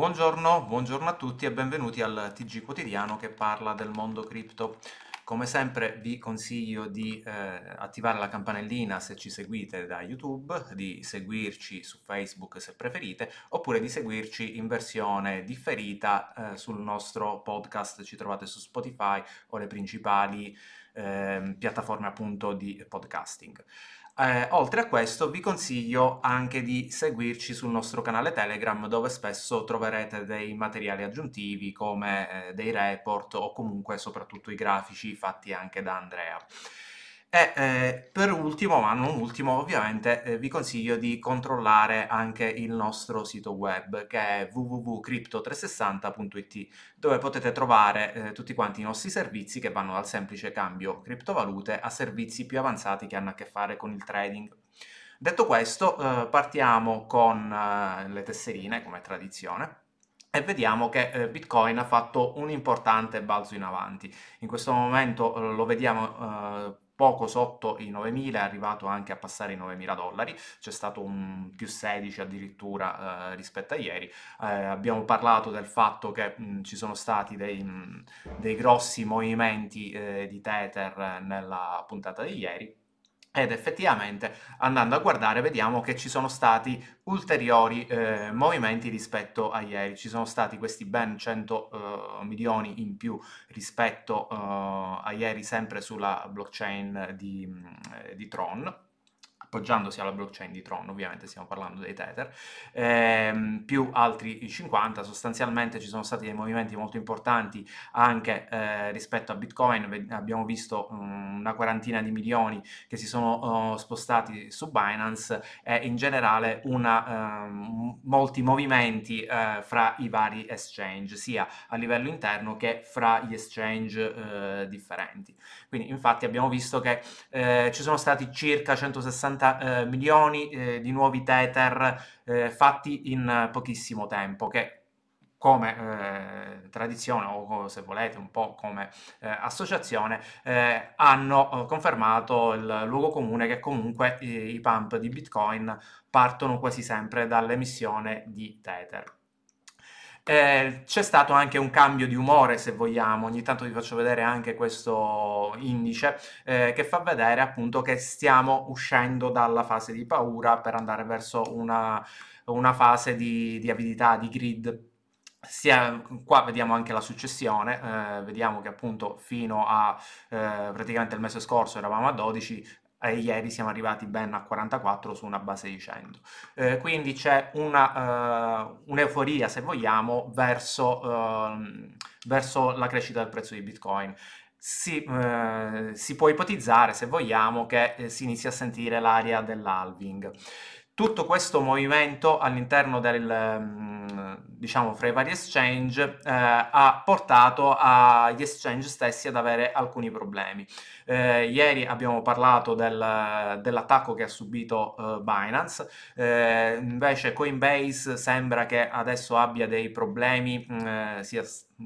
Buongiorno, buongiorno a tutti e benvenuti al TG quotidiano che parla del mondo cripto. Come sempre vi consiglio di eh, attivare la campanellina se ci seguite da YouTube, di seguirci su Facebook se preferite, oppure di seguirci in versione differita eh, sul nostro podcast, ci trovate su Spotify o le principali eh, piattaforme appunto di podcasting. Eh, oltre a questo vi consiglio anche di seguirci sul nostro canale Telegram dove spesso troverete dei materiali aggiuntivi come eh, dei report o comunque soprattutto i grafici fatti anche da Andrea. E eh, per ultimo, ma non ultimo, ovviamente eh, vi consiglio di controllare anche il nostro sito web che è www.crypto360.it dove potete trovare eh, tutti quanti i nostri servizi che vanno dal semplice cambio criptovalute a servizi più avanzati che hanno a che fare con il trading. Detto questo, eh, partiamo con eh, le tesserine come tradizione e vediamo che eh, Bitcoin ha fatto un importante balzo in avanti. In questo momento lo vediamo poco sotto i 9.000, è arrivato anche a passare i 9.000 dollari, c'è stato un più 16 addirittura eh, rispetto a ieri. Eh, abbiamo parlato del fatto che mh, ci sono stati dei, mh, dei grossi movimenti eh, di Tether nella puntata di ieri ed effettivamente andando a guardare vediamo che ci sono stati ulteriori eh, movimenti rispetto a ieri, ci sono stati questi ben 100 eh, milioni in più rispetto eh, a ieri sempre sulla blockchain di, mm, di Tron appoggiandosi alla blockchain di Tron, ovviamente stiamo parlando dei Tether, ehm, più altri 50, sostanzialmente ci sono stati dei movimenti molto importanti anche eh, rispetto a Bitcoin, abbiamo visto um, una quarantina di milioni che si sono uh, spostati su Binance e in generale una, um, molti movimenti uh, fra i vari exchange, sia a livello interno che fra gli exchange uh, differenti. Quindi infatti abbiamo visto che ci sono stati circa 160 150 eh, milioni eh, di nuovi tether eh, fatti in pochissimo tempo, che come eh, tradizione o se volete un po' come eh, associazione eh, hanno confermato il luogo comune che comunque i, i pump di Bitcoin partono quasi sempre dall'emissione di Tether. Eh, c'è stato anche un cambio di umore, se vogliamo, ogni tanto vi faccio vedere anche questo indice eh, che fa vedere appunto che stiamo uscendo dalla fase di paura per andare verso una, una fase di, di abilità, di grid. Sia, qua vediamo anche la successione, eh, vediamo che appunto fino a eh, praticamente il mese scorso eravamo a 12, e ieri siamo arrivati ben a 44 su una base di 100. Eh, quindi c'è una, uh, un'euforia, se vogliamo, verso, uh, verso, la crescita del prezzo di Bitcoin. Si, uh, si può ipotizzare, se vogliamo, che eh, si inizi a sentire l'aria dell'halving. Tutto questo movimento all'interno del, mm, diciamo, fra i vari exchange eh, ha portato agli exchange stessi ad avere alcuni problemi. Eh, ieri abbiamo parlato del, dell'attacco che ha subito eh, Binance, eh, invece Coinbase sembra che adesso abbia dei problemi, mm, eh, sia,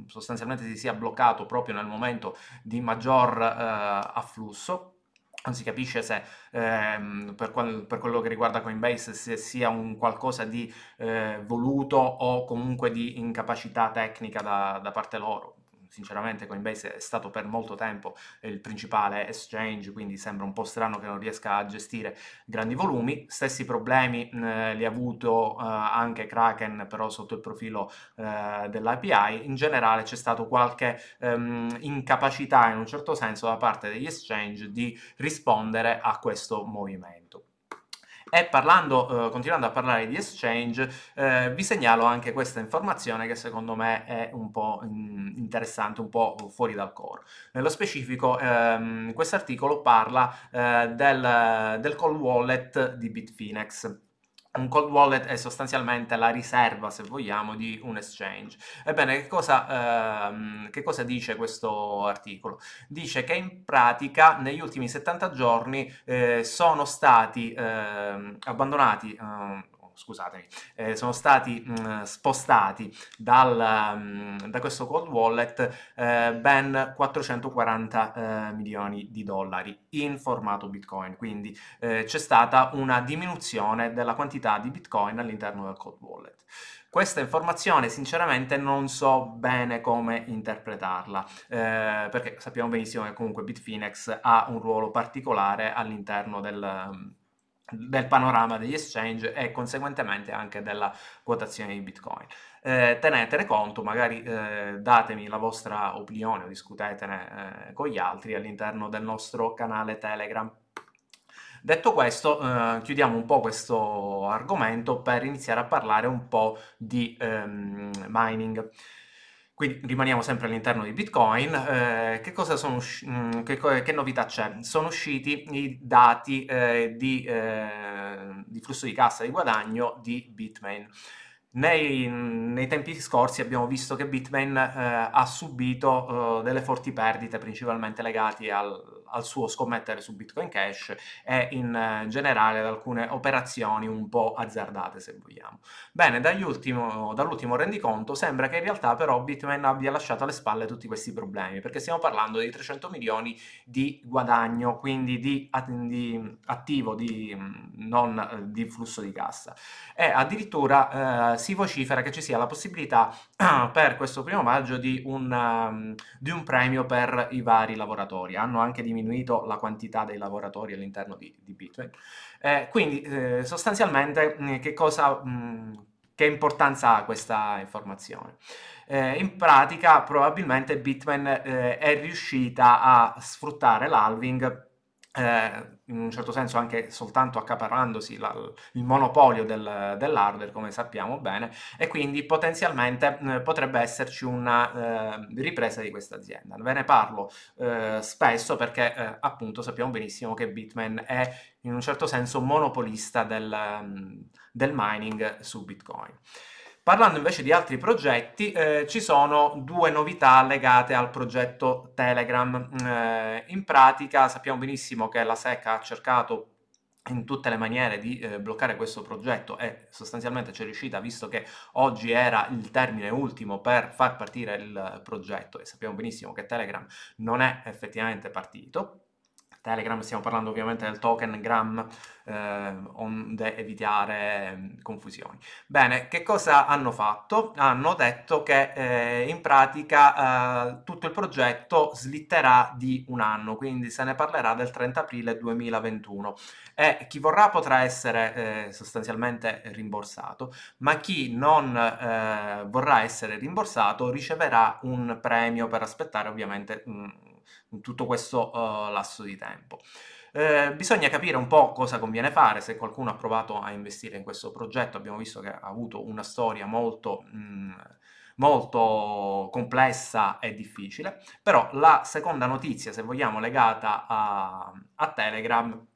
sostanzialmente si sia bloccato proprio nel momento di maggior eh, afflusso non si capisce se ehm, per, qual, per, quello che riguarda Coinbase se sia un qualcosa di eh, voluto o comunque di incapacità tecnica da, da parte loro sinceramente Coinbase è stato per molto tempo il principale exchange, quindi sembra un po' strano che non riesca a gestire grandi volumi. Stessi problemi eh, li ha avuto eh, anche Kraken, però sotto il profilo eh, dell'API. In generale c'è stato qualche ehm, incapacità in un certo senso da parte degli exchange di rispondere a questo movimento. E parlando, eh, continuando a parlare di exchange, eh, vi segnalo anche questa informazione che secondo me è un po' interessante, un po' fuori dal core. Nello specifico, ehm, questo articolo parla eh, del, del call wallet di Bitfinex un cold wallet è sostanzialmente la riserva, se vogliamo, di un exchange. Ebbene, che cosa, ehm, che cosa dice questo articolo? Dice che in pratica negli ultimi 70 giorni eh, sono stati eh, abbandonati, eh, scusatemi, eh, sono stati mh, mm, spostati dal, mh, mm, da questo cold wallet eh, ben 440 eh, milioni di dollari in formato Bitcoin, quindi eh, c'è stata una diminuzione della quantità di Bitcoin all'interno del cold wallet. questa informazione sinceramente non so bene come interpretarla, eh, perché sappiamo benissimo che comunque Bitfinex ha un ruolo particolare all'interno del, del panorama degli exchange e conseguentemente anche della quotazione di Bitcoin. Eh, tenetene conto, magari eh, datemi la vostra opinione o discutetene eh, con gli altri all'interno del nostro canale Telegram. Detto questo, eh, chiudiamo un po' questo argomento per iniziare a parlare un po' di ehm, mining. Quindi rimaniamo sempre all'interno di Bitcoin. Eh, che, usci- mm, che, che, novità c'è? Sono usciti i dati eh, di, eh, di, flusso di cassa di guadagno di Bitmain. Nei, nei, tempi scorsi abbiamo visto che Bitmain eh, ha subito eh, delle forti perdite, principalmente legate al, al, suo scommettere su Bitcoin Cash e in eh, generale ad alcune operazioni un po' azzardate, se vogliamo. Bene, dall'ultimo rendiconto sembra che in realtà però Bitmain abbia lasciato alle spalle tutti questi problemi, perché stiamo parlando di 300 milioni di guadagno, quindi di, di attivo, di, non eh, di flusso di cassa. E addirittura eh, si vocifera che ci sia la possibilità per questo primo maggio di un, um, di un, premio per i vari lavoratori. Hanno anche diminuito la quantità dei lavoratori all'interno di, di Bitcoin. Eh, quindi eh, sostanzialmente mm, che, cosa, mh, mm, che importanza ha questa informazione? Eh, in pratica probabilmente Bitcoin eh, è riuscita a sfruttare l'halving eh, in un certo senso anche soltanto accaparrandosi la, il monopolio del, dell'hardware, come sappiamo bene, e quindi potenzialmente eh, potrebbe esserci una eh, ripresa di questa azienda. Ve ne parlo eh, spesso perché eh, appunto sappiamo benissimo che Bitmain è in un certo senso monopolista del, del mining su Bitcoin. Parlando invece di altri progetti, eh, ci sono due novità legate al progetto Telegram. Eh, in pratica sappiamo benissimo che la SEC ha cercato in tutte le maniere di eh, bloccare questo progetto e sostanzialmente c'è riuscita visto che oggi era il termine ultimo per far partire il progetto e sappiamo benissimo che Telegram non è effettivamente partito Telegram, stiamo parlando ovviamente del token Gram, eh, onde evitare eh, confusioni. Bene, che cosa hanno fatto? Hanno detto che eh, in pratica eh, tutto il progetto slitterà di un anno, quindi se ne parlerà del 30 aprile 2021 e chi vorrà potrà essere eh, sostanzialmente rimborsato, ma chi non eh, vorrà essere rimborsato riceverà un premio per aspettare ovviamente... Mh, in tutto questo uh, lasso di tempo. Eh, bisogna capire un po' cosa conviene fare, se qualcuno ha provato a investire in questo progetto, abbiamo visto che ha avuto una storia molto, mh, mm, molto complessa e difficile, però la seconda notizia, se vogliamo, legata a, a Telegram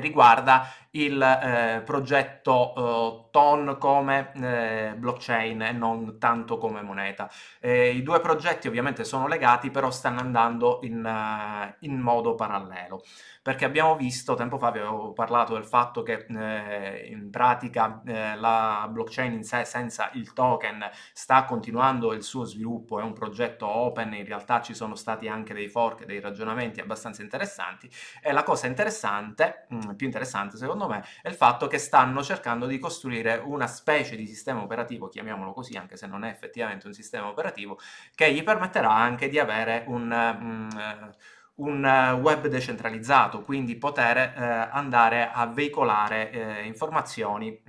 riguarda il eh, progetto eh, TON come eh, blockchain e non tanto come moneta. Eh, I due progetti ovviamente sono legati, però stanno andando in, uh, in modo parallelo perché abbiamo visto, tempo fa avevo parlato del fatto che eh, in pratica eh, la blockchain in sé senza il token sta continuando il suo sviluppo, è un progetto open, in realtà ci sono stati anche dei fork, dei ragionamenti abbastanza interessanti e la cosa interessante, mh, mm, più interessante secondo me, è il fatto che stanno cercando di costruire una specie di sistema operativo, chiamiamolo così, anche se non è effettivamente un sistema operativo, che gli permetterà anche di avere un... Un web decentralizzato, quindi poter eh, andare a veicolare eh, informazioni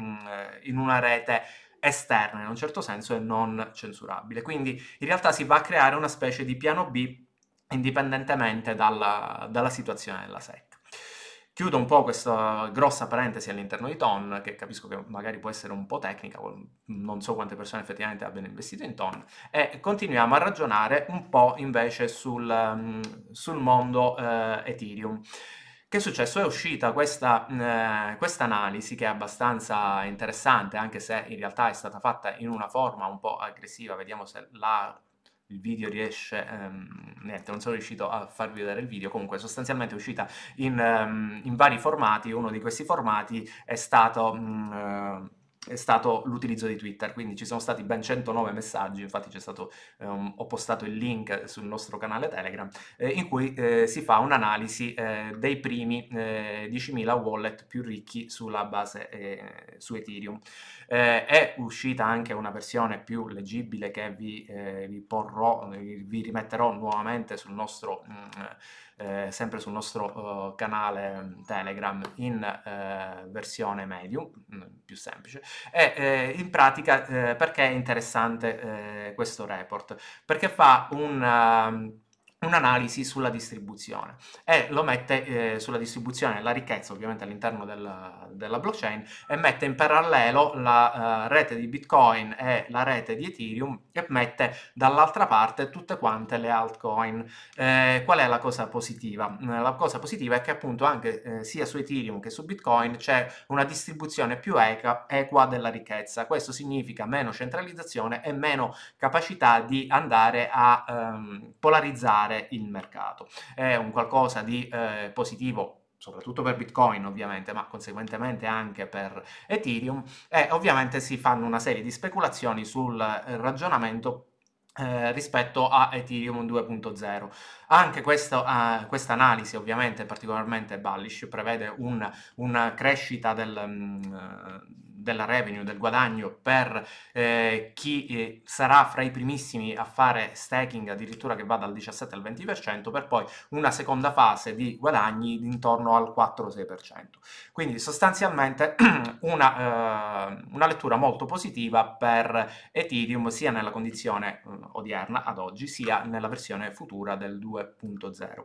in una rete esterna in un certo senso e non censurabile. Quindi in realtà si va a creare una specie di piano B indipendentemente dalla, dalla situazione della SEC. Chiudo un po' questa grossa parentesi all'interno di Ton, che capisco che magari può essere un po' tecnica, non so quante persone effettivamente abbiano investito in Ton, e continuiamo a ragionare un po' invece sul, mm, sul mondo eh, Ethereum. Che è successo? È uscita questa eh, analisi che è abbastanza interessante, anche se in realtà è stata fatta in una forma un po' aggressiva, vediamo se la il video riesce, um, niente, non sono riuscito a farvi vedere il video, comunque sostanzialmente è uscita in, um, in vari formati, uno di questi formati è stato um, è stato l'utilizzo di Twitter, quindi ci sono stati ben 109 messaggi, infatti c'è stato, um, ho postato il link sul nostro canale Telegram, eh, in cui eh, si fa un'analisi eh, dei primi 10.000 eh, wallet più ricchi sulla base eh, su Ethereum. Eh, è uscita anche una versione più leggibile che vi, vi porrò, vi rimetterò nuovamente sul nostro... Mh, mm, eh, sempre sul nostro uh, canale mm, Telegram in eh, versione medium, mm, più semplice, e eh, in pratica eh, perché è interessante eh, questo report? Perché fa un... Un'analisi sulla distribuzione e lo mette eh, sulla distribuzione la ricchezza ovviamente all'interno della, della, blockchain e mette in parallelo la uh, rete di Bitcoin e la rete di Ethereum e mette dall'altra parte tutte quante le altcoin. Eh, qual è la cosa positiva? La cosa positiva è che appunto anche eh, sia su Ethereum che su Bitcoin c'è una distribuzione più equa, equa della ricchezza. Questo significa meno centralizzazione e meno capacità di andare a um, polarizzare cambiare il mercato. È un qualcosa di eh, positivo soprattutto per Bitcoin ovviamente, ma conseguentemente anche per Ethereum, e ovviamente si fanno una serie di speculazioni sul eh, ragionamento eh, rispetto a Ethereum 2.0. Anche questa uh, analisi ovviamente particolarmente bullish prevede un, una crescita del, um, della revenue, del guadagno per eh, chi eh, sarà fra i primissimi a fare staking addirittura che va dal 17 al 20% per poi una seconda fase di guadagni intorno al 4-6%. Quindi sostanzialmente una, eh, una, lettura molto positiva per Ethereum sia nella condizione eh, odierna ad oggi sia nella versione futura del 2.0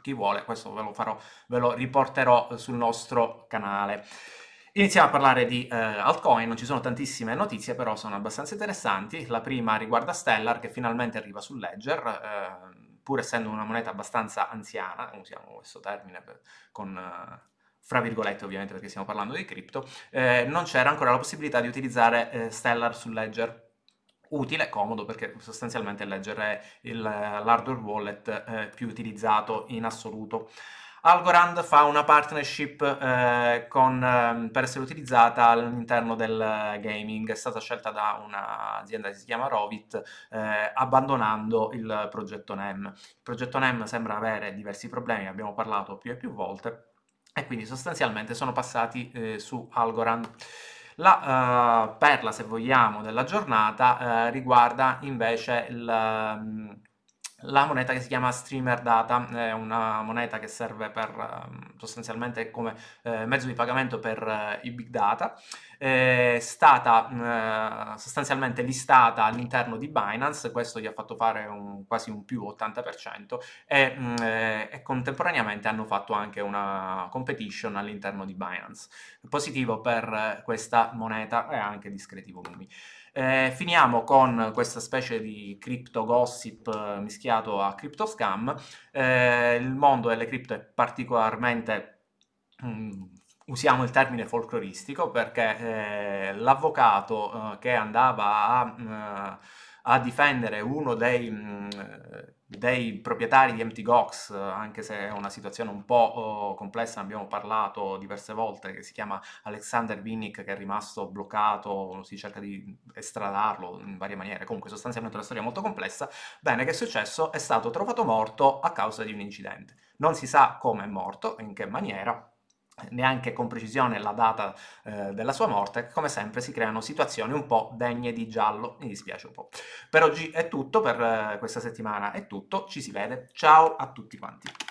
chi vuole, questo ve lo farò, ve lo riporterò sul nostro canale. Iniziamo a parlare di eh, altcoin, non ci sono tantissime notizie, però sono abbastanza interessanti. La prima riguarda Stellar, che finalmente arriva sul Ledger, eh, pur essendo una moneta abbastanza anziana, usiamo questo termine per, con... Eh, fra virgolette ovviamente perché stiamo parlando di cripto, eh, non c'era ancora la possibilità di utilizzare eh, Stellar sul Ledger utile, comodo perché sostanzialmente il Ledger è l'hardware wallet eh, più utilizzato in assoluto. Algorand fa una partnership eh, con, eh, per essere utilizzata all'interno del gaming, è stata scelta da un'azienda che si chiama Rovit, eh, abbandonando il progetto NEM. Il progetto NEM sembra avere diversi problemi, abbiamo parlato più e più volte, e quindi sostanzialmente sono passati eh, su Algorand. La uh, perla, se vogliamo, della giornata uh, riguarda invece il, um, la moneta che si chiama Streamer Data è una moneta che serve per ehm, sostanzialmente come eh, mezzo di pagamento per eh, i big data. È stata eh, sostanzialmente listata all'interno di Binance, questo gli ha fatto fare un, quasi un più 80% e, mh, e, contemporaneamente hanno fatto anche una competition all'interno di Binance. Positivo per questa moneta e anche discreti volumi. Eh, finiamo con questa specie di crypto gossip eh, mischiato a crypto scam. Eh, il mondo delle cripto è particolarmente mm, usiamo il termine folcloristico perché eh, l'avvocato eh, che andava a, uh, a, difendere uno dei, mm, dei proprietari di MTGOX, anche se è una situazione un po' oh, complessa, abbiamo parlato diverse volte, che si chiama Alexander Vinnik, che è rimasto bloccato, si cerca di estradarlo in varie maniere, comunque sostanzialmente una storia molto complessa. Bene, che è successo? È stato trovato morto a causa di un incidente. Non si sa come è morto, in che maniera, neanche con precisione la data eh, della sua morte, come sempre si creano situazioni un po' degne di giallo, mi dispiace un po'. Per oggi è tutto, per eh, questa settimana è tutto, ci si vede, ciao a tutti quanti.